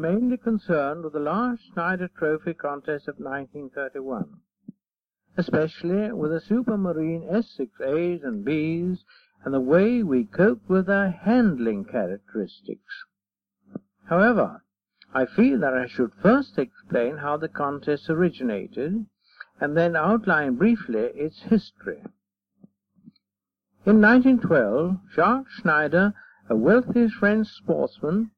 mainly concerned with the large Schneider Trophy contest of 1931, especially with the Supermarine S6As and Bs and the way we coped with their handling characteristics. However, I feel that I should first explain how the contest originated, and then outline briefly its history. In 1912, Jacques Schneider, a wealthy French sportsman,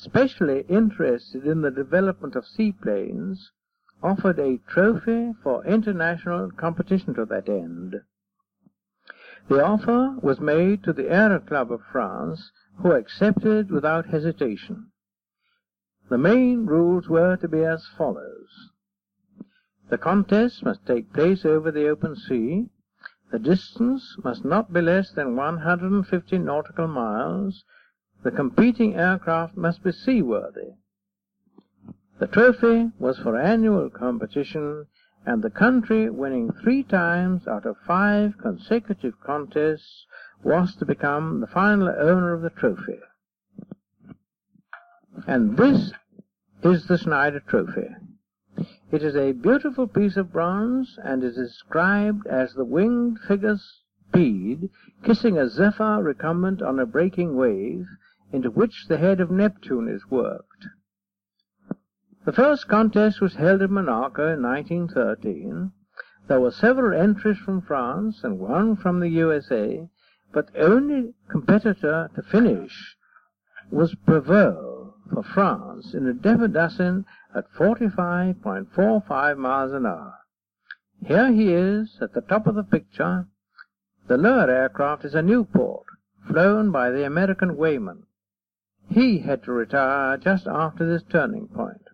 specially interested in the development of seaplanes, offered a trophy for international competition to that end. The offer was made to the Aero Club of France, who accepted without hesitation. The main rules were to be as follows. The contest must take place over the open sea. The distance must not be less than 150 nautical miles. The competing aircraft must be seaworthy. The trophy was for annual competition, and the country winning three times out of five consecutive contests was to become the final owner of the trophy. And this is the Schneider Trophy. It is a beautiful piece of bronze and is described as the winged figure Speed kissing a zephyr recumbent on a breaking wave into which the head of Neptune is worked. The first contest was held at Monaco in 1913. There were several entries from France and one from the USA, but the only competitor to finish was Prevost for France in a Deperdussin at 45.45 miles an hour. Here he is at the top of the picture. The lower aircraft is a Nieuport, flown by the American Weymann. He had to retire just after this turning point.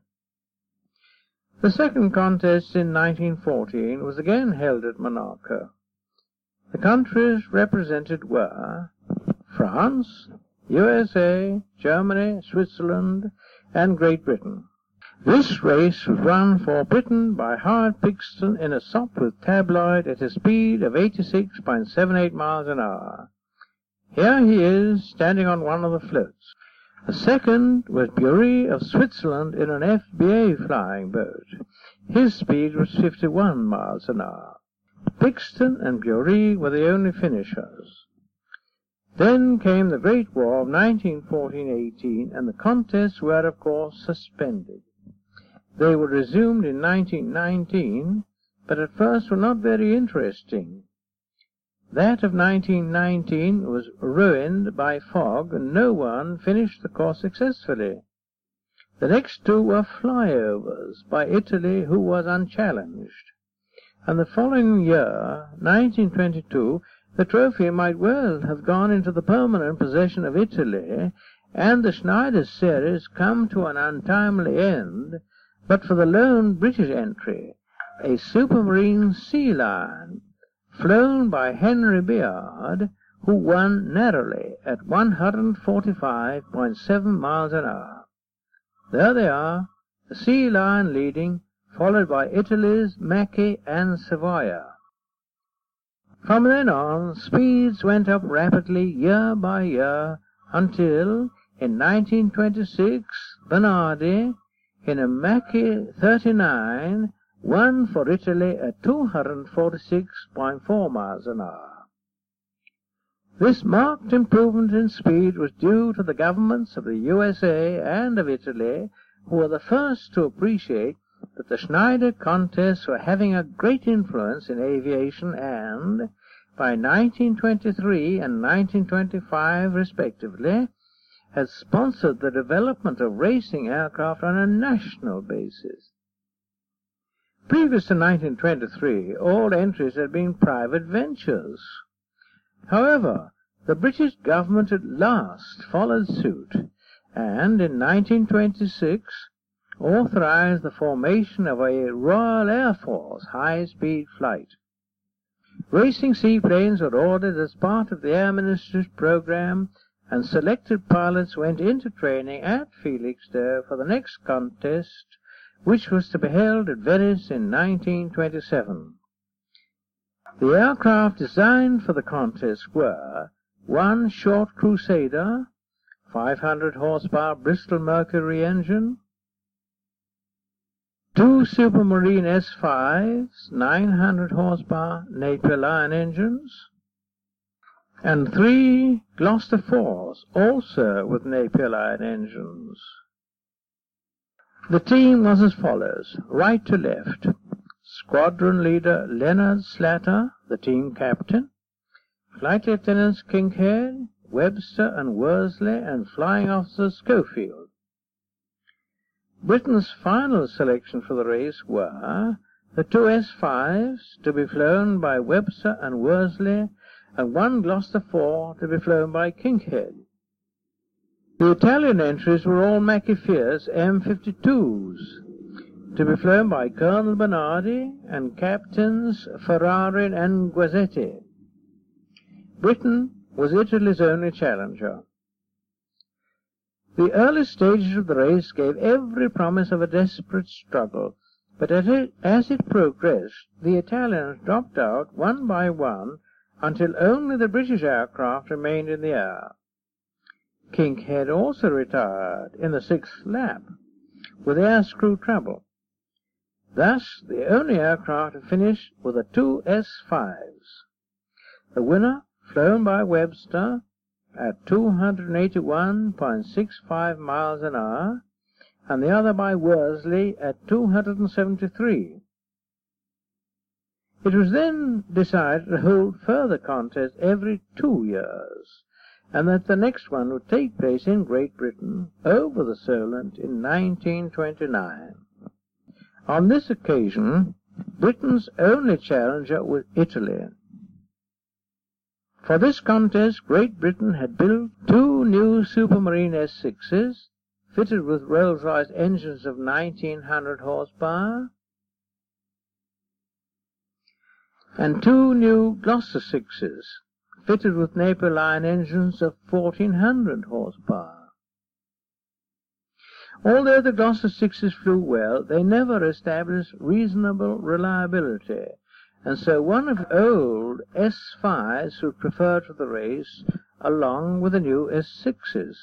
The second contest in 1914 was again held at Monaco. The countries represented were France, USA, Germany, Switzerland, and Great Britain. This race was run for Britain by Howard Pixton in a Sopwith tabloid at a speed of 86.78 miles an hour. Here he is, standing on one of the floats. The second was Burri of Switzerland in an FBA flying boat. His speed was 51 miles an hour. Pixton and Burri were the only finishers. Then came the Great War of 1914-18, and the contests were, of course, suspended. They were resumed in 1919, but at first were not very interesting. That of 1919 was ruined by fog, and no one finished the course successfully. The next two were flyovers by Italy, who was unchallenged. And the following year, 1922, the trophy might well have gone into the permanent possession of Italy, and the Schneider series come to an untimely end, but for the lone British entry, a Supermarine Sea Lion, flown by Henri Biard, who won narrowly at 145.7 miles an hour. There they are, the Sea Lion leading, followed by Italy's Macchi and Savoia. From then on, speeds went up rapidly year by year until, in 1926, Bernardi, in a Macchi 39, won for Italy at 246.4 miles an hour. This marked improvement in speed was due to the governments of the USA and of Italy, who were the first to appreciate that the Schneider contests were having a great influence in aviation and, by 1923 and 1925 respectively, had sponsored the development of racing aircraft on a national basis. Previous to 1923, all entries had been private ventures. However, the British government at last followed suit, and in 1926 authorized the formation of a Royal Air Force high-speed flight. Racing seaplanes were ordered as part of the Air Minister's program, and selected pilots went into training at Felixstowe for the next contest, which was to be held at Venice in 1927. The aircraft designed for the contest were one short Crusader, 500 horsepower Bristol Mercury engine, two Supermarine S5s, 900 horsepower Napier Lion engines, and three Gloster 4s, also with Napier Lion engines. The team was as follows, right to left. Squadron leader Leonard Slatter, the team captain. Flight Lieutenants Kinkead, Webster and Worsley, and Flying Officer Schofield. Britain's final selection for the race were the two S5s to be flown by Webster and Worsley and one Gloster 4 to be flown by Kinkead. The Italian entries were all Macchi Fierce M52s, to be flown by Colonel Bernardi and Captains Ferrari and Guazzetti. Britain was Italy's only challenger. The early stages of the race gave every promise of a desperate struggle, but as it, as it progressed, the Italians dropped out one by one until only the British aircraft remained in the air. Kinkead also retired in the sixth lap with air screw trouble. Thus, the only aircraft to finish were the two S-5s. The winner, flown by Webster at 281.65 miles an hour, and the other by Worsley at 273. It was then decided to hold further contests every two years, and that the next one would take place in Great Britain over the Solent in 1929. On this occasion, Britain's only challenger was Italy. For this contest, Great Britain had built two new Supermarine S6s, fitted with Rolls-Royce engines of 1900 horsepower, and two new Gloster sixes, fitted with Napier Lion engines of 1400 horsepower. Although the Gloster sixes flew well, they never established reasonable reliability, and so one of old S5s was preferred for the race along with the new S6s.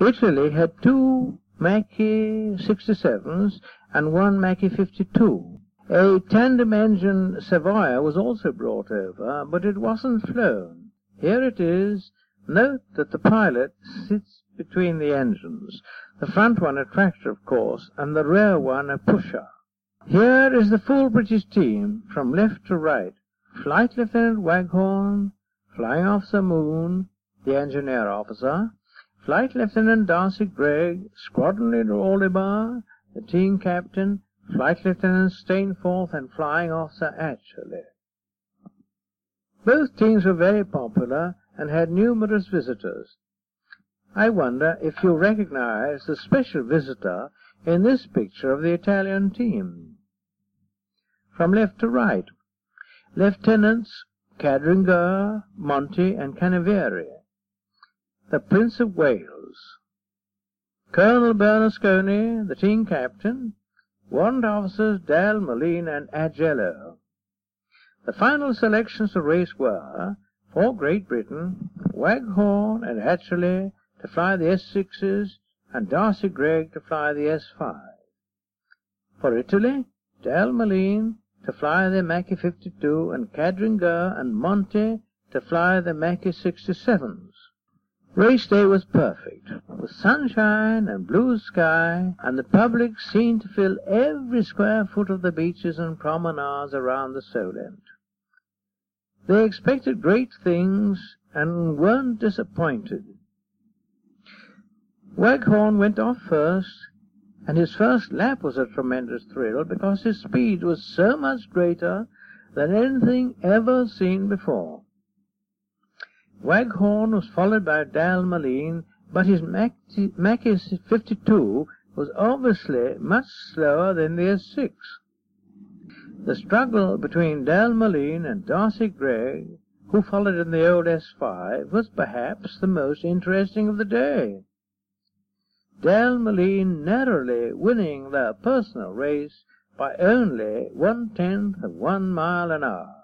Italy had two Macchi 67s and one Macchi 52. A tandem engine Savoia was also brought over, but it wasn't flown. Here it is. Note that the pilot sits between the engines, the front one a tractor, of course, and the rear one a pusher. Here is the full British team, from left to right. Flight Lieutenant Waghorn, Flying Officer Moon, the engineer officer, Flight Lieutenant D'Arcy Greig, Squadron Leader Orlebar, the team captain, Flight Lieutenant Stainforth and Flying Officer Atcherley. Both teams were very popular and had numerous visitors. I wonder if you recognize the special visitor in this picture of the Italian team. From left to right, Lieutenants Cadringher, Monti, and Canaveri, the Prince of Wales, Colonel Bernasconi, the team captain, Warrant Officers Dal, Moline, and Agello. The final selections to race were, for Great Britain, Waghorn and Atcherley to fly the S6s, and D'Arcy Greig to fly the S5. For Italy, Dal Molin to fly the Macchi 52, and Cadringher and Monti to fly the Macchi 67s. Race day was perfect, with sunshine and blue sky, and the public seemed to fill every square foot of the beaches and promenades around the Solent. They expected great things and weren't disappointed. Waghorn went off first, and his first lap was a tremendous thrill because his speed was so much greater than anything ever seen before. Waghorn was followed by Dal Molin, but his Macchi 52 was obviously much slower than the S6. The struggle between Dal Molin and D'Arcy Greig, who followed in the old S5, was perhaps the most interesting of the day. Dal Molin narrowly winning their personal race by only one tenth of one mile an hour.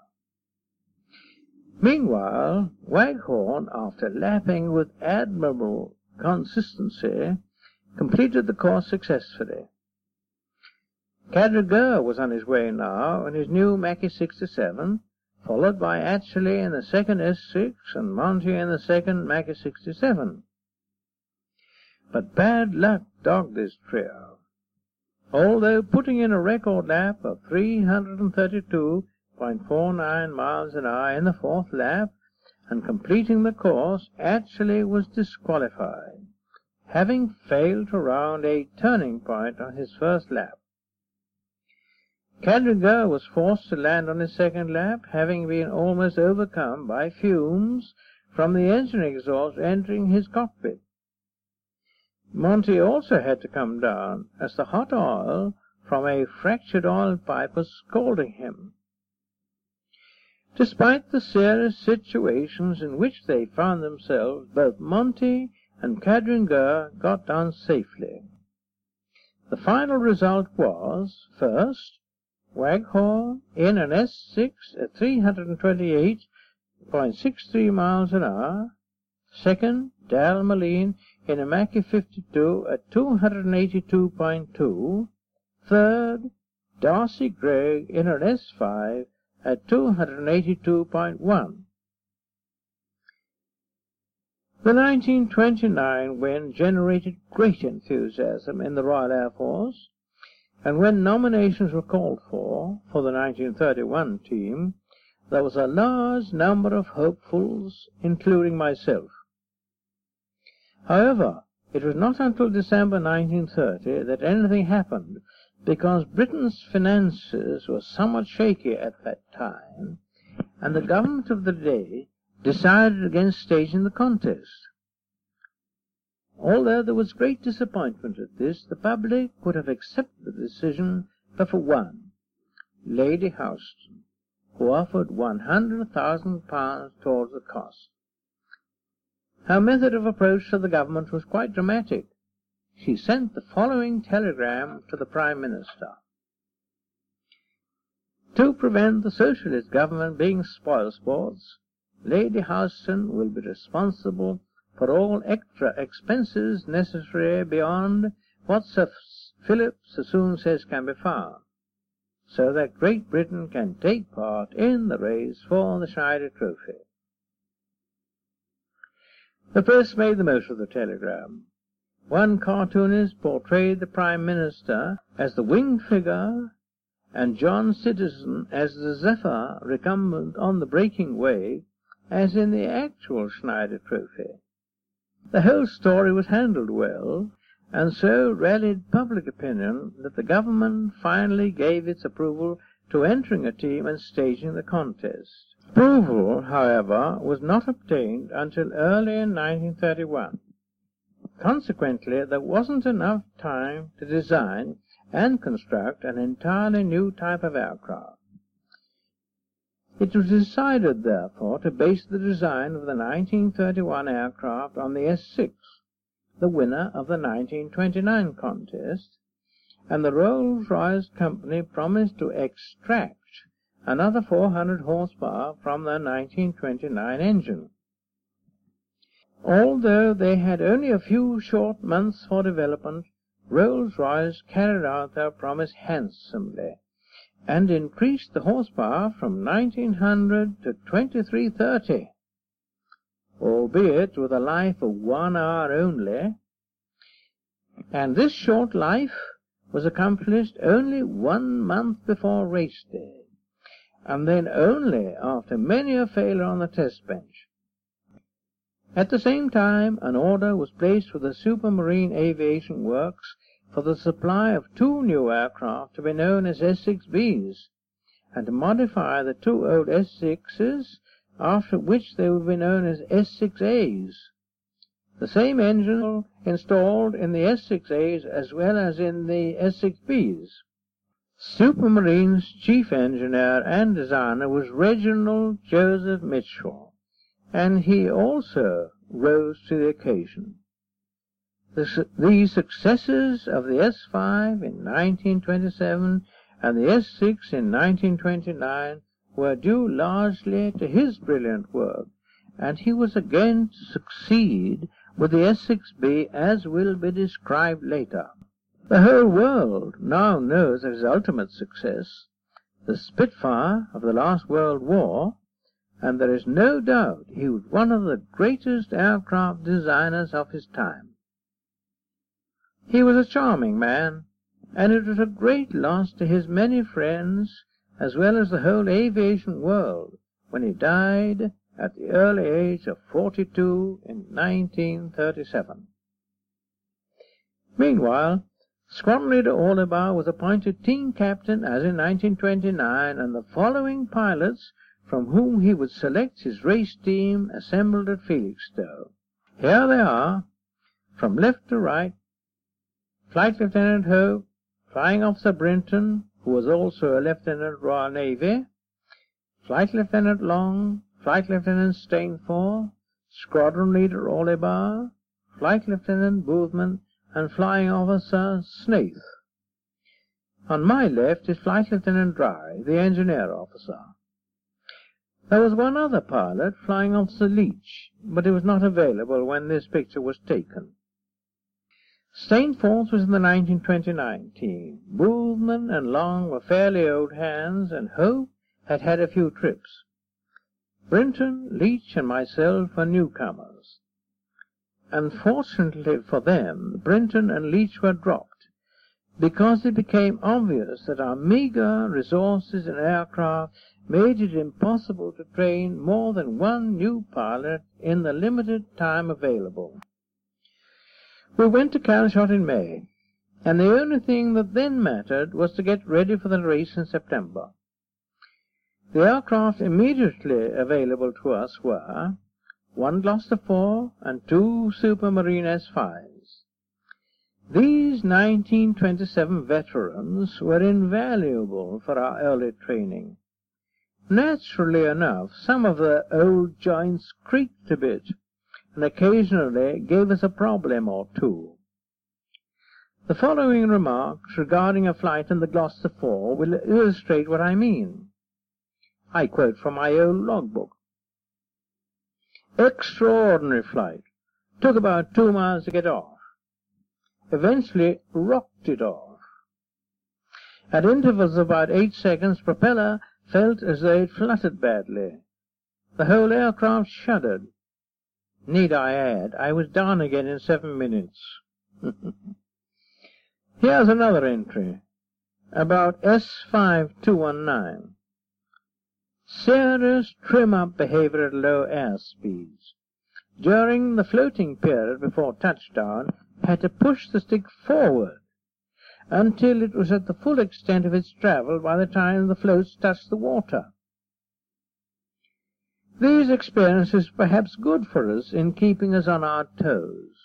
Meanwhile, Waghorn, after lapping with admirable consistency, completed the course successfully. Cadringher was on his way now in his new Macchi 67, followed by Atcherley in the second S6 and Monti in the second Macchi 67. But bad luck dogged this trio. Although putting in a record lap of 332.49 miles an hour in the fourth lap and completing the course, Atcherley was disqualified, having failed to round a turning point on his first lap. Cadringher was forced to land on his second lap, having been almost overcome by fumes from the engine exhaust entering his cockpit. Monti also had to come down, as the hot oil from a fractured oil pipe was scalding him. Despite the serious situations in which they found themselves, both Monti and Cadringher got down safely. The final result was, first, Waghorn in an S6 at 328.63 miles an hour, second, Dal Molin in a Macchi 52 at 282.2. Third, D'Arcy Greig in an S5 at 282.1. The 1929 win generated great enthusiasm in the Royal Air Force, and when nominations were called for for the 1931 team, there was a large number of hopefuls, including myself. However, it was not until December 1930 that anything happened, because Britain's finances were somewhat shaky at that time, and the government of the day decided against staging the contest. Although there was great disappointment at this, the public would have accepted the decision but for one, Lady Houston, who offered £100,000 towards the cost. Her method of approach to the government was quite dramatic. She sent the following telegram to the Prime Minister. To prevent the Socialist government being spoilsports, Lady Houston will be responsible for all extra expenses necessary beyond what Sir Philip Sassoon says can be found, so that Great Britain can take part in the race for the Schneider Trophy. The press made the most of the telegram. One cartoonist portrayed the Prime Minister as the winged figure and John Citizen as the zephyr recumbent on the breaking wave, as in the actual Schneider Trophy. The whole story was handled well, and so rallied public opinion that the government finally gave its approval to entering a team and staging the contest. Approval, however, was not obtained until early in 1931. Consequently, there wasn't enough time to design and construct an entirely new type of aircraft. It was decided, therefore, to base the design of the 1931 aircraft on the S-6, the winner of the 1929 contest, and the Rolls-Royce Company promised to extract another 400 horsepower from the 1929 engine. Although they had only a few short months for development, Rolls-Royce carried out their promise handsomely and increased the horsepower from 1900 to 2330, albeit with a life of one hour only, and this short life was accomplished only one month before race day and then only after many a failure on the test bench. At the same time, an order was placed with the Supermarine Aviation Works for the supply of two new aircraft to be known as S-6Bs, and to modify the two old S-6s, after which they would be known as S-6As. The same engine installed in the S-6As as well as in the S-6Bs. Supermarine's chief engineer and designer was Reginald Joseph Mitchell, and he also rose to the occasion. The, the successes of the S5 in 1927 and the S6 in 1929 were due largely to his brilliant work, and he was again to succeed with the S6B as will be described later. The whole world now knows of his ultimate success, the Spitfire of the last World War, and there is no doubt he was one of the greatest aircraft designers of his time. He was a charming man, and it was a great loss to his many friends as well as the whole aviation world when he died at the early age of 42 in 1937. Meanwhile, Squadron Leader Orlebar was appointed team captain as in 1929, and the following pilots from whom he would select his race team assembled at Felixstowe. Here they are, from left to right, Flight Lieutenant Hope, Flying Officer Brinton, who was also a Lieutenant Royal Navy, Flight Lieutenant Long, Flight Lieutenant Stainforth, Squadron Leader Orlebar, Flight Lieutenant Boothman, and Flying Officer Snaith. On my left is Flight Lieutenant Dry, the engineer officer. There was one other pilot, Flying Officer Leach, but he was not available when this picture was taken. Stainforth was in the 1929 team. Boothman and Long were fairly old hands, and Hope had had a few trips. Brinton, Leach, and myself were newcomers. Unfortunately for them, Brinton and Leach were dropped, because it became obvious that our meagre resources in aircraft made it impossible to train more than one new pilot in the limited time available. We went to Calshot in May, and the only thing that then mattered was to get ready for the race in September. The aircraft immediately available to us were one Gloster 4 and two Supermarine S5s. These 1927 veterans were invaluable for our early training. Naturally enough, some of the old joints creaked a bit, and occasionally gave us a problem or two. The following remarks regarding a flight in the Gloster 4 will illustrate what I mean. I quote from my own logbook. Extraordinary flight. Took about two miles to get off. Eventually rocked it off. At intervals of about eight seconds, propeller felt as though it fluttered badly. The whole aircraft shuddered. Need I add, I was down again in seven minutes. Here's another entry about S5219. Serious trim-up behavior at low air speeds. During the floating period before touchdown, had to push the stick forward until it was at the full extent of its travel by the time the floats touched the water. These experiences perhaps good for us in keeping us on our toes.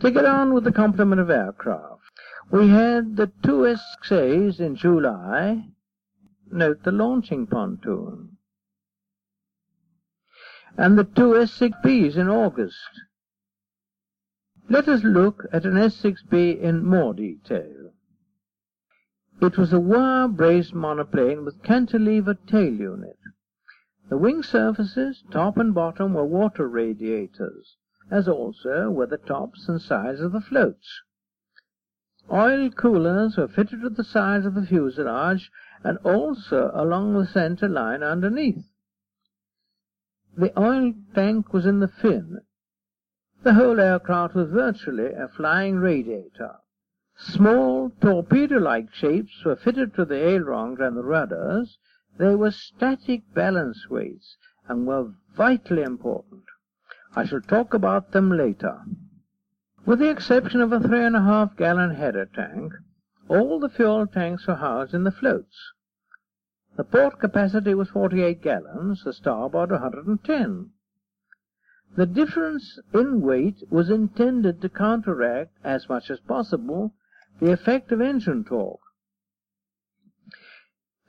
To get on with the complement of aircraft, we had the two S6As in July, Note the launching pontoon. And the two S6Bs in August. Let us look at an S6B in more detail. It was a wire-braced monoplane with cantilever tail unit. The wing surfaces, top and bottom, were water radiators, as also were the tops and sides of the floats. Oil coolers were fitted to the sides of the fuselage and also along the center line underneath. The oil tank was in the fin. The whole aircraft was virtually a flying radiator. Small torpedo-like shapes were fitted to the ailerons and the rudders. They were static balance weights and were vitally important. I shall talk about them later. With the exception of a three and a half gallon header tank, all the fuel tanks were housed in the floats. The port capacity was 48 gallons, the starboard 110. The difference in weight was intended to counteract, as much as possible, the effect of engine torque.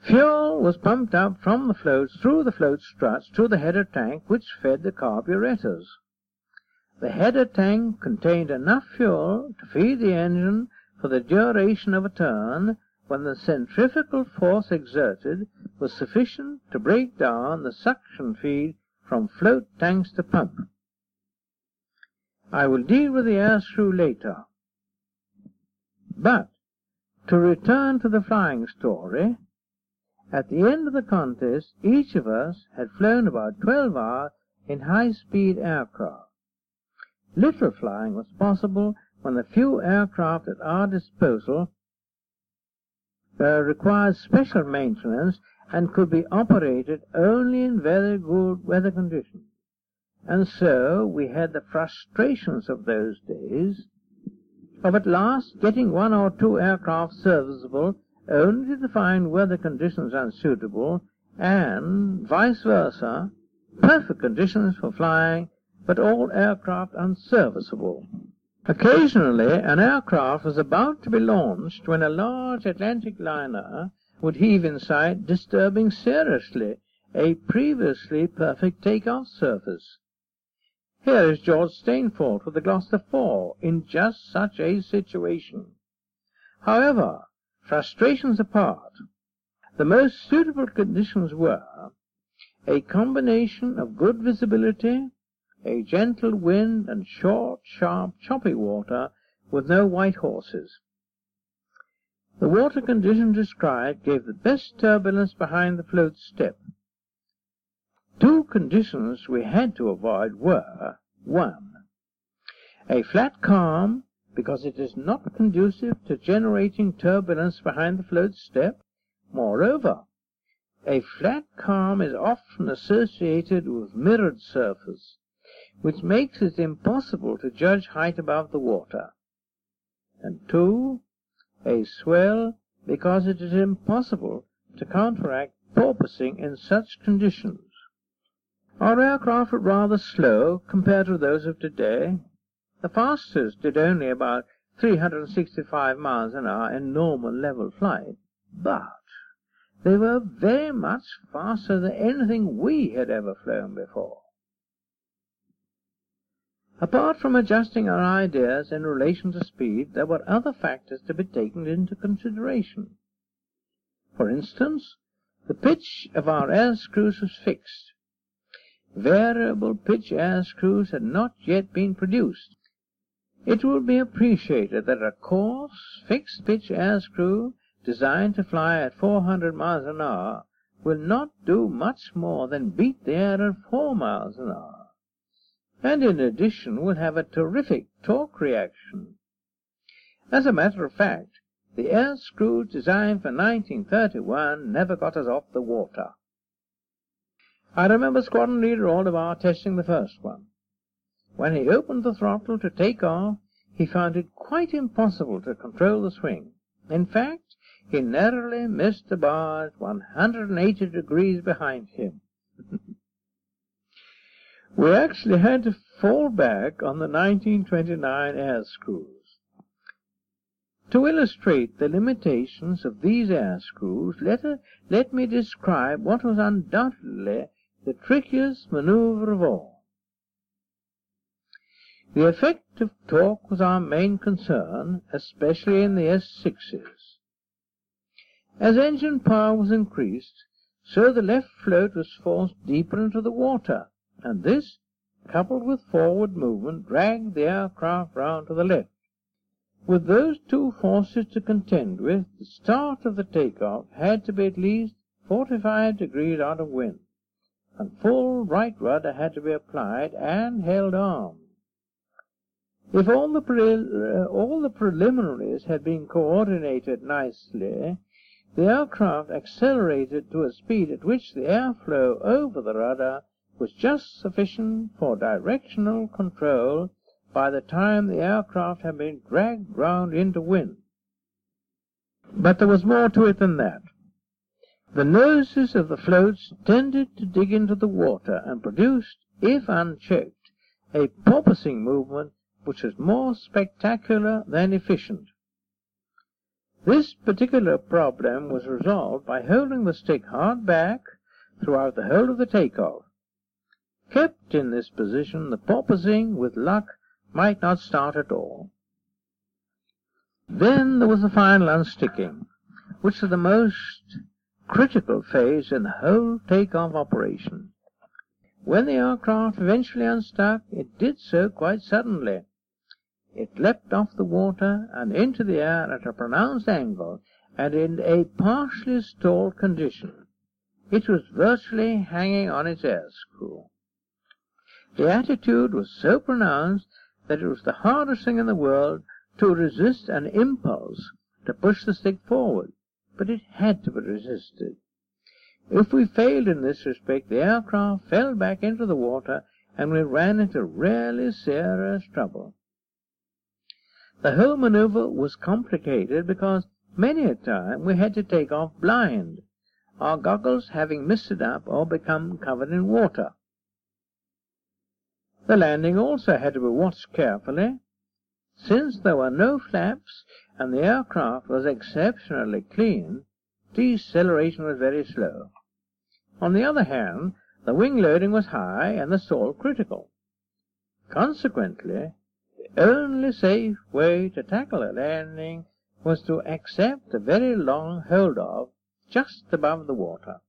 Fuel was pumped up from the floats through the float struts to the header tank, which fed the carburetors. The header tank contained enough fuel to feed the engine for the duration of a turn when the centrifugal force exerted was sufficient to break down the suction feed from float tanks to pump. I will deal with the air screw later. But, to return to the flying story, at the end of the contest, each of us had flown about 12 hours in high-speed aircraft. Little flying was possible when the few aircraft at our disposal uh, required special maintenance and could be operated only in very good weather conditions. And so we had the frustrations of those days of at last getting one or two aircraft serviceable only to find weather conditions unsuitable and vice versa, perfect conditions for flying, but all aircraft unserviceable. Occasionally an aircraft was about to be launched when a large Atlantic liner would heave in sight, disturbing seriously a previously perfect take-off surface. Here is George Stainforth with the Gloster 4 in just such a situation. However, frustrations apart, the most suitable conditions were a combination of good visibility, a gentle wind, and short, sharp, choppy water with no white horses. The water condition described gave the best turbulence behind the float step. Two conditions we had to avoid were, one, a flat calm, because it is not conducive to generating turbulence behind the float step. Moreover, a flat calm is often associated with mirrored surface, which makes it impossible to judge height above the water. And two, a swell, because it is impossible to counteract porpoising in such conditions. Our aircraft were rather slow compared to those of today. The fastest did only about 365 miles an hour in normal level flight, but they were very much faster than anything we had ever flown before. Apart from adjusting our ideas in relation to speed, there were other factors to be taken into consideration. For instance, the pitch of our air screws was fixed. Variable pitch air screws had not yet been produced. It will be appreciated that a coarse, fixed pitch air screw designed to fly at 400 miles an hour will not do much more than beat the air at 4 miles an hour and in addition will have a terrific torque reaction. As a matter of fact, the air screws designed for 1931 never got us off the water. I remember Squadron Leader Orlebar testing the first one. When he opened the throttle to take off, he found it quite impossible to control the swing. In fact, he narrowly missed the bars 180 degrees behind him. We actually had to fall back on the 1929 air screws. To illustrate the limitations of these air screws, let, a, let me describe what was undoubtedly the trickiest maneuver of all. The effect of torque was our main concern, especially in the S6s. As engine power was increased, so the left float was forced deeper into the water, and this, coupled with forward movement, dragged the aircraft round to the left. With those two forces to contend with, the start of the take-off had to be at least 45 degrees out of wind, and full right rudder had to be applied and held on. If all the, pre- uh, all the preliminaries had been coordinated nicely, the aircraft accelerated to a speed at which the airflow over the rudder was just sufficient for directional control by the time the aircraft had been dragged round into wind. But there was more to it than that. The noses of the floats tended to dig into the water and produced, if unchecked, a porpoising movement which was more spectacular than efficient. This particular problem was resolved by holding the stick hard back throughout the whole of the take-off, Kept in this position, the porpoising, with luck, might not start at all. Then there was the final unsticking, which was the most critical phase in the whole take-off operation. When the aircraft eventually unstuck, it did so quite suddenly. it leapt off the water and into the air at a pronounced angle and in a partially stalled condition. It was virtually hanging on its air screw. The attitude was so pronounced that it was the hardest thing in the world to resist an impulse to push the stick forward, but it had to be resisted. If we failed in this respect, the aircraft fell back into the water and we ran into really serious trouble. The whole maneuver was complicated because many a time we had to take off blind, our goggles having misted up or become covered in water. The landing also had to be watched carefully. Since there were no flaps and the aircraft was exceptionally clean, deceleration was very slow. On the other hand, the wing loading was high and the stall critical. Consequently, the only safe way to tackle a landing was to accept a very long hold-off just above the water.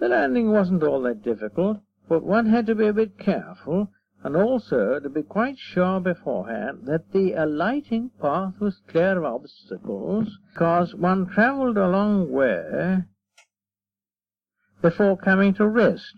The landing wasn't all that difficult, but one had to be a bit careful and also to be quite sure beforehand that the alighting path was clear of obstacles, because one travelled a long way before coming to rest.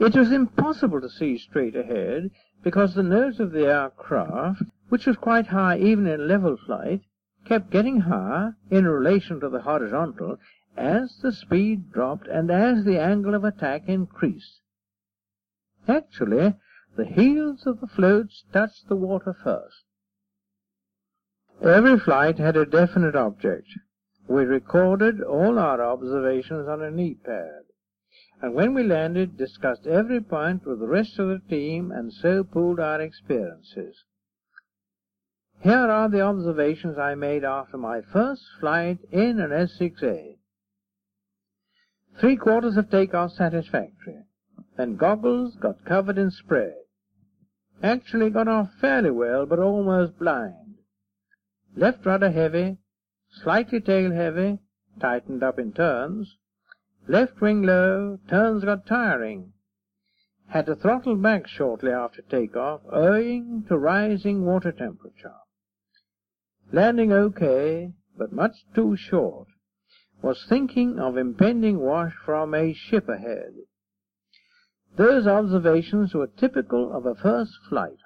It was impossible to see straight ahead because the nose of the aircraft, which was quite high even in level flight, kept getting higher in relation to the horizontal as the speed dropped and as the angle of attack increased. Actually, the heels of the floats touched the water first. Every flight had a definite object. We recorded all our observations on a knee pad and when we landed, discussed every point with the rest of the team and so pooled our experiences. Here are the observations I made after my first flight in an S6A. Three quarters of takeoff satisfactory. Then goggles got covered in spray. Actually got off fairly well, but almost blind. Left rudder heavy, slightly tail heavy, tightened up in turns. Left wing low, turns got tiring. Had to throttle back shortly after takeoff owing to rising water temperature. Landing okay, but much too short. Was thinking of impending wash from a ship ahead. Those observations were typical of a first flight.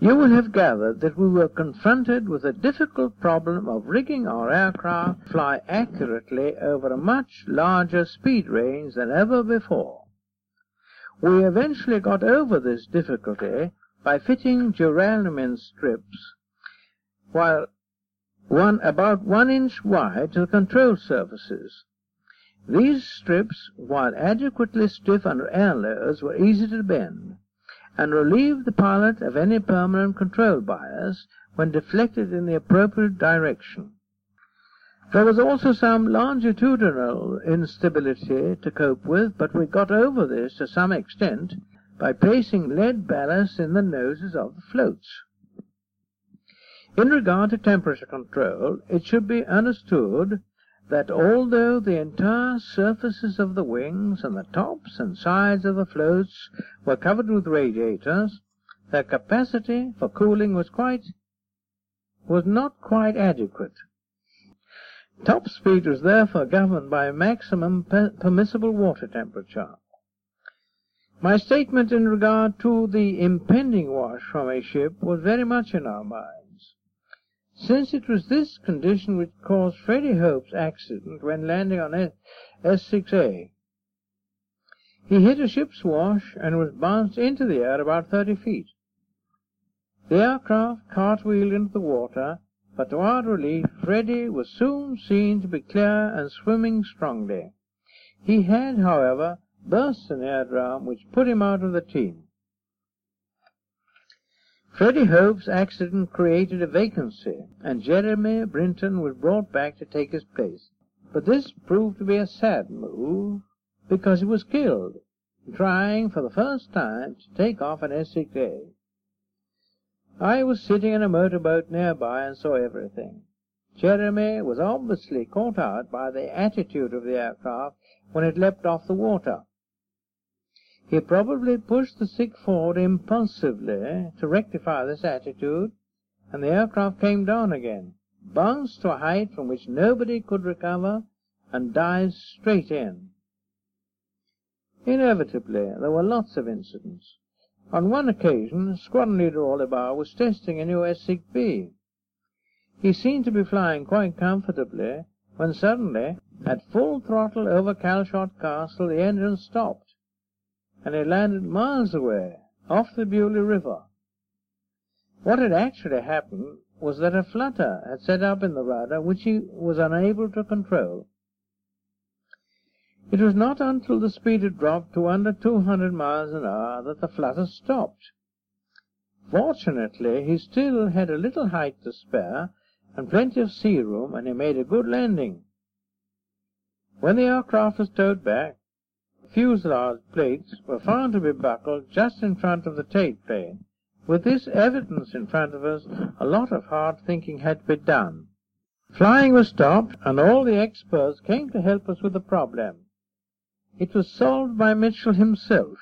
You will have gathered that we were confronted with the difficult problem of rigging our aircraft to fly accurately over a much larger speed range than ever before. We eventually got over this difficulty by fitting duralumin strips, while one about one inch wide to the control surfaces. These strips, while adequately stiff under air layers, were easy to bend and relieved the pilot of any permanent control bias when deflected in the appropriate direction. There was also some longitudinal instability to cope with, but we got over this to some extent by placing lead ballast in the noses of the floats. In regard to temperature control, it should be understood that although the entire surfaces of the wings and the tops and sides of the floats were covered with radiators, their capacity for cooling was quite was not quite adequate. Top speed was therefore governed by maximum per permissible water temperature. My statement in regard to the impending wash from a ship was very much in our mind since it was this condition which caused Freddie Hope's accident when landing on S6A. He hit a ship's wash and was bounced into the air about 30 feet. The aircraft cartwheeled into the water, but to our relief, Freddie was soon seen to be clear and swimming strongly. He had, however, burst an air drum which put him out of the team. Freddie Hope's accident created a vacancy, and Jeremy Brinton was brought back to take his place. But this proved to be a sad move, because he was killed, trying for the first time to take off an S6A. I was sitting in a motorboat nearby and saw everything. Jeremy was obviously caught out by the attitude of the aircraft when it leapt off the water. He probably pushed the stick forward impulsively to rectify this attitude, and the aircraft came down again, bounced to a height from which nobody could recover, and dived straight in. Inevitably, there were lots of incidents. On one occasion, Squadron Leader Orlebar was testing a new S6B. He seemed to be flying quite comfortably, when suddenly, at full throttle over Calshot Castle, the engine stopped and it landed miles away, off the Beaulieu River. What had actually happened was that a flutter had set up in the rudder which he was unable to control. It was not until the speed had dropped to under 200 miles an hour that the flutter stopped. Fortunately, he still had a little height to spare and plenty of sea room, and he made a good landing. When the aircraft was towed back, fuselage plates were found to be buckled just in front of the tail plane. With this evidence in front of us, a lot of hard thinking had to be done. Flying was stopped, and all the experts came to help us with the problem. It was solved by Mitchell himself.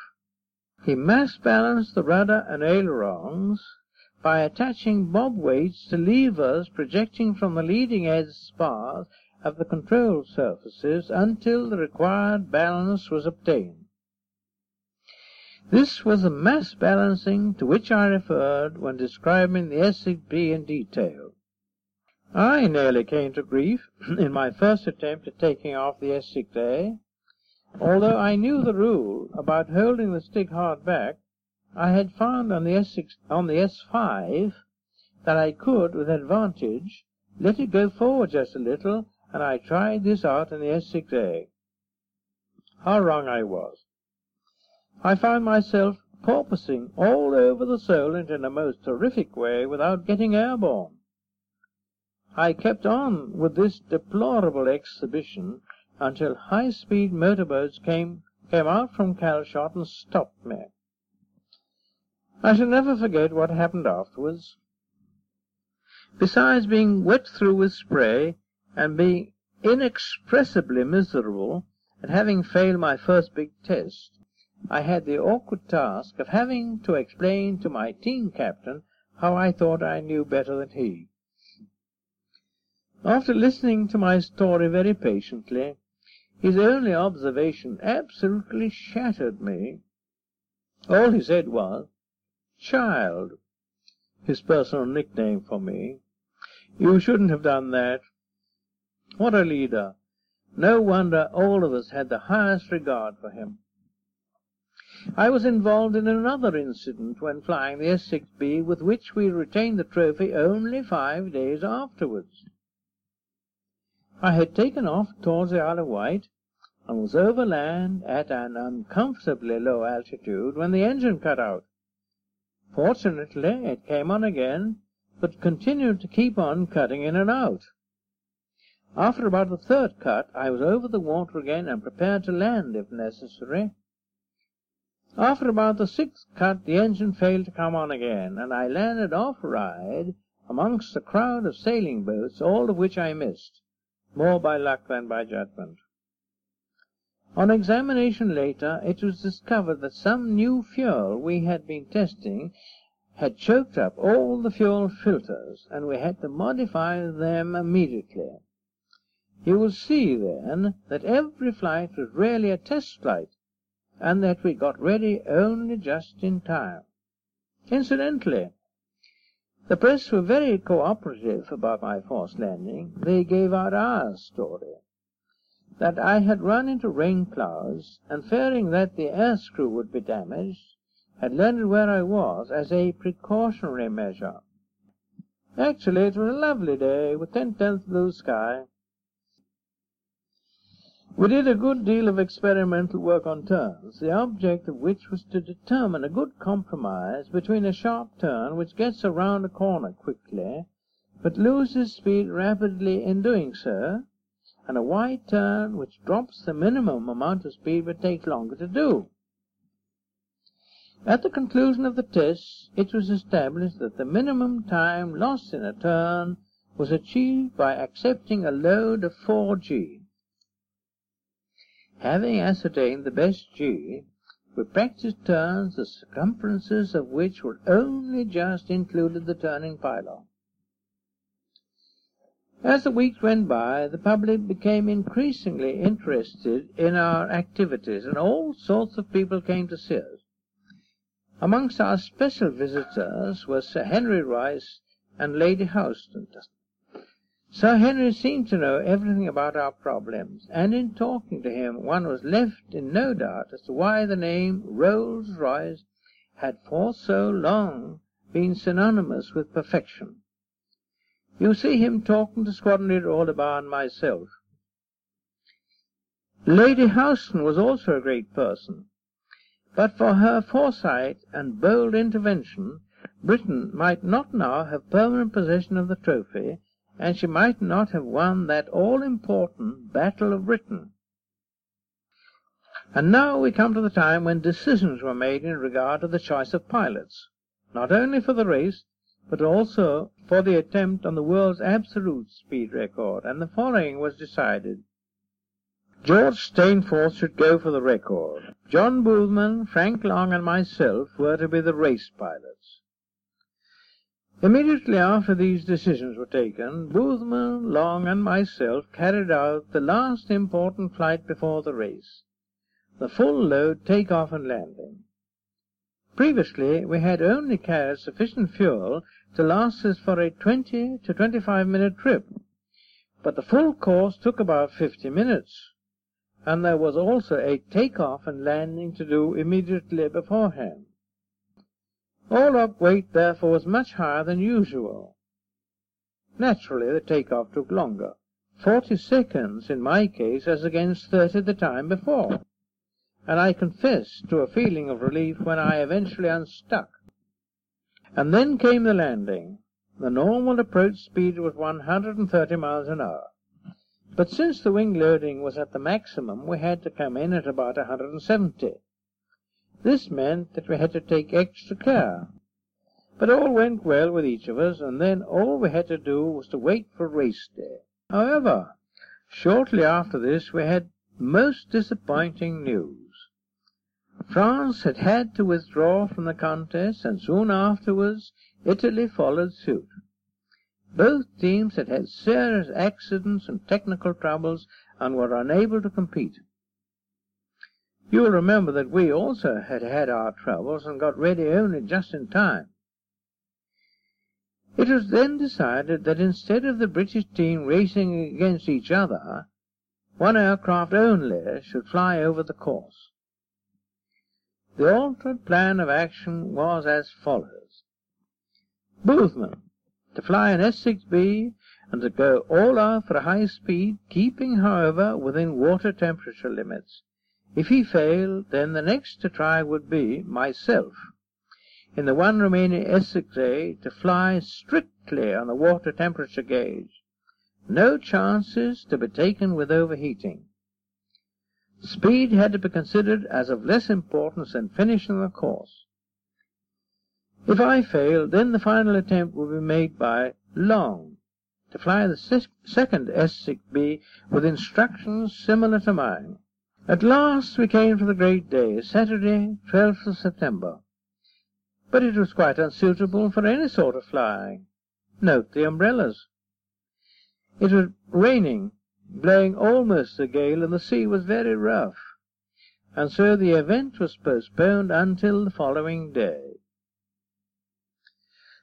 He mass balanced the rudder and ailerons by attaching bob weights to levers projecting from the leading edge spars of the control surfaces until the required balance was obtained. This was the mass balancing to which I referred when describing the S6B in detail. I nearly came to grief in my first attempt at taking off the S6A. Although I knew the rule about holding the stick hard back, I had found on the S6, on the S5 that I could, with advantage, let it go forward just a little and I tried this out in the S6A. How wrong I was. I found myself porpoising all over the Solent in a most terrific way without getting airborne. I kept on with this deplorable exhibition until high-speed motorboats came came out from Calshot and stopped me. I shall never forget what happened afterwards. Besides being wet through with spray, and being inexpressibly miserable at having failed my first big test, I had the awkward task of having to explain to my team captain how I thought I knew better than he. After listening to my story very patiently, his only observation absolutely shattered me. All he said was, Child, his personal nickname for me, you shouldn't have done that. What a leader! No wonder all of us had the highest regard for him. I was involved in another incident when flying the S6B with which we retained the trophy only five days afterwards. I had taken off towards the Isle of Wight and was over land at an uncomfortably low altitude when the engine cut out. Fortunately, it came on again, but continued to keep on cutting in and out. After about the third cut, I was over the water again and prepared to land if necessary. After about the sixth cut, the engine failed to come on again, and I landed off Ryde amongst a crowd of sailing boats, all of which I missed, more by luck than by judgment. On examination later, it was discovered that some new fuel we had been testing had choked up all the fuel filters, and we had to modify them immediately. You will see, then, that every flight was really a test flight, and that we got ready only just in time. Incidentally, the press were very cooperative about my forced landing. They gave out our story. That I had run into rain clouds, and fearing that the air screw would be damaged, had landed where I was as a precautionary measure. Actually, it was a lovely day, with ten tenths blue sky, we did a good deal of experimental work on turns, the object of which was to determine a good compromise between a sharp turn which gets around a corner quickly, but loses speed rapidly in doing so, and a wide turn which drops the minimum amount of speed but takes longer to do. At the conclusion of the test, it was established that the minimum time lost in a turn was achieved by accepting a load of 4g. Having ascertained the best G, we practiced turns, the circumferences of which were only just included the turning pylon. As the weeks went by, the public became increasingly interested in our activities, and all sorts of people came to see us. Amongst our special visitors were Sir Henry Royce and Lady Houston. Sir Henry seemed to know everything about our problems, and in talking to him one was left in no doubt as to why the name Rolls Royce had for so long been synonymous with perfection. You see him talking to Squadron Leader Orlebar and myself. Lady Houston was also a great person. But for her foresight and bold intervention, Britain might not now have permanent possession of the trophy, and she might not have won that all-important Battle of Britain. And now we come to the time when decisions were made in regard to the choice of pilots, not only for the race, but also for the attempt on the world's absolute speed record, and the following was decided. George Stainforth should go for the record. John Boothman, Frank Long, and myself were to be the race pilots. Immediately after these decisions were taken, Boothman, Long, and myself carried out the last important flight before the race, the full load take-off and landing. Previously, we had only carried sufficient fuel to last us for a 20 to 25 minute trip, but the full course took about 50 minutes and there was also a take-off and landing to do immediately beforehand. All up weight therefore was much higher than usual. Naturally the take-off took longer, 40 seconds in my case as against 30 the time before, and I confess to a feeling of relief when I eventually unstuck. And then came the landing. The normal approach speed was 130 miles an hour. But since the wing loading was at the maximum, we had to come in at about 170. This meant that we had to take extra care. But all went well with each of us, and then all we had to do was to wait for race day. However, shortly after this we had most disappointing news. France had had to withdraw from the contest, and soon afterwards Italy followed suit. Both teams had had serious accidents and technical troubles and were unable to compete. You will remember that we also had had our troubles and got ready only just in time. It was then decided that instead of the British team racing against each other, one aircraft only should fly over the course. The altered plan of action was as follows. Boothman to fly an S6B and to go all out for a high speed, keeping, however, within water temperature limits. If he failed, then the next to try would be myself, in the one remaining S6A, to fly strictly on the water temperature gauge. No chances to be taken with overheating. Speed had to be considered as of less importance than finishing the course. If I failed, then the final attempt would be made by Long to fly the second S6B with instructions similar to mine. At last we came to the great day, Saturday, 12th of September. But it was quite unsuitable for any sort of flying. Note the umbrellas. It was raining, blowing almost a gale, and the sea was very rough, and so the event was postponed until the following day.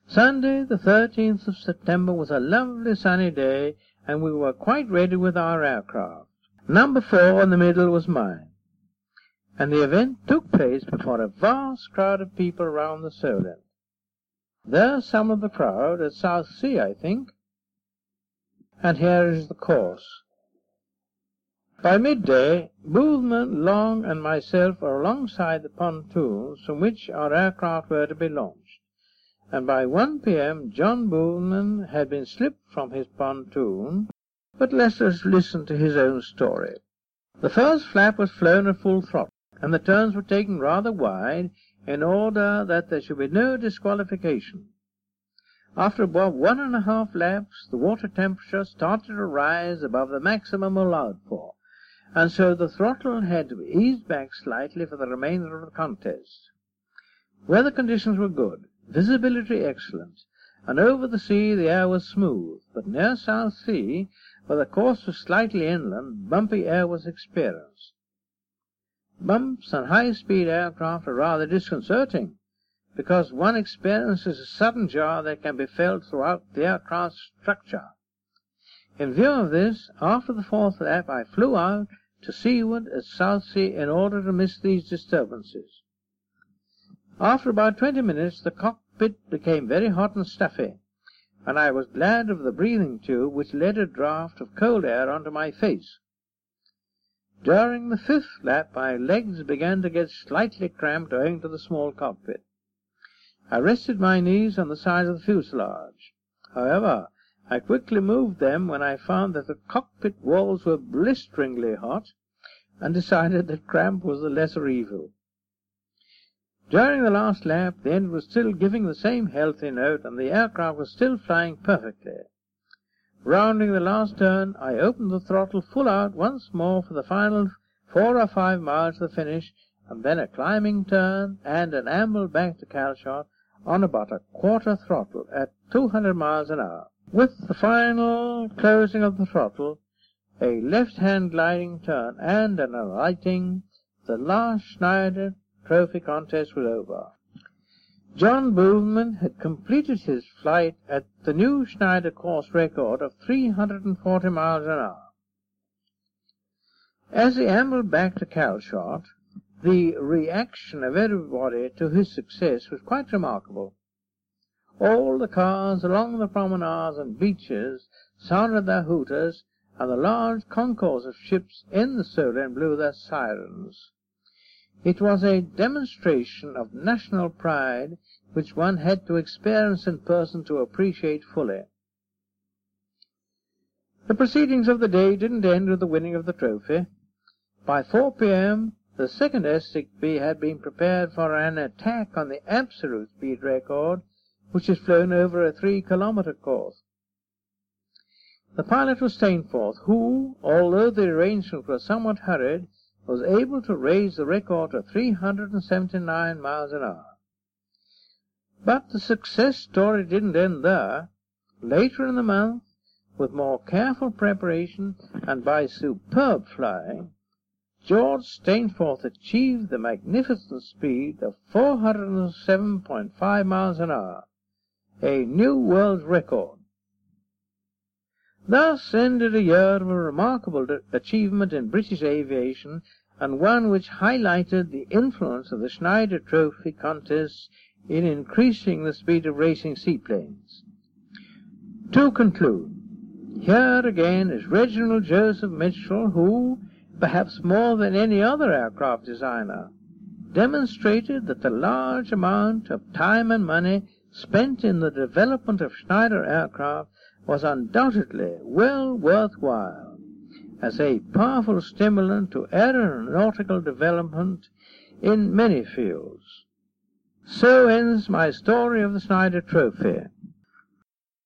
Sunday, the 13th of September, was a lovely sunny day, and we were quite ready with our aircraft. Number four in the middle was mine, and the event took place before a vast crowd of people round the Solent. There's some of the crowd at Southsea, I think. And here is the course. By midday, Boothman, Long, and myself were alongside the pontoons from which our aircraft were to be launched and by 1 p.m. John Boothman had been slipped from his pontoon, but let us listen to his own story. The first flap was flown at full throttle, and the turns were taken rather wide in order that there should be no disqualification. After about one and a half laps, the water temperature started to rise above the maximum allowed for, and so the throttle had to be eased back slightly for the remainder of the contest. Weather conditions were good, visibility excellent, and over the sea the air was smooth, but near Southsea, where the course was slightly inland, bumpy air was experienced. Bumps on high-speed aircraft are rather disconcerting, because one experiences a sudden jar that can be felt throughout the aircraft's structure. In view of this, after the fourth lap I flew out to seaward at Southsea in order to miss these disturbances. After about twenty minutes the cockpit became very hot and stuffy, and I was glad of the breathing tube which let a draught of cold air onto my face. During the fifth lap my legs began to get slightly cramped owing to the small cockpit. I rested my knees on the sides of the fuselage. However, I quickly moved them when I found that the cockpit walls were blisteringly hot, and decided that cramp was the lesser evil. During the last lap the engine was still giving the same healthy note, and the aircraft was still flying perfectly. Rounding the last turn, I opened the throttle full out once more for the final four or five miles to the finish, and then a climbing turn and an amble back to Calshot on about a quarter throttle at 200 miles an hour. With the final closing of the throttle, a left-hand gliding turn, and an alighting, the last Schneider Trophy contest was over. John Boothman had completed his flight at the new Schneider course record of 340 miles an hour. As he ambled back to Calshot, the reaction of everybody to his success was quite remarkable. All the cars along the promenades and beaches sounded their hooters, and the large concourse of ships in the Solent blew their sirens. It was a demonstration of national pride which one had to experience in person to appreciate fully. The proceedings of the day didn't end with the winning of the trophy. By 4 p.m. the second S6B had been prepared for an attack on the absolute speed record which is flown over a three kilometer course. The pilot was Stainforth, who, although the arrangements were somewhat hurried, was able to raise the record to 379 miles an hour. But the success story didn't end there. Later in the month, with more careful preparation and by superb flying, George Stainforth achieved the magnificent speed of 407.5 miles an hour, a new world record. Thus ended a year of a remarkable achievement in British aviation and one which highlighted the influence of the Schneider Trophy contests in increasing the speed of racing seaplanes. To conclude, here again is Reginald Joseph Mitchell who, perhaps more than any other aircraft designer, demonstrated that the large amount of time and money spent in the development of Schneider aircraft was undoubtedly well worth while as a powerful stimulant to aeronautical development in many fields. So ends my story of the Schneider Trophy.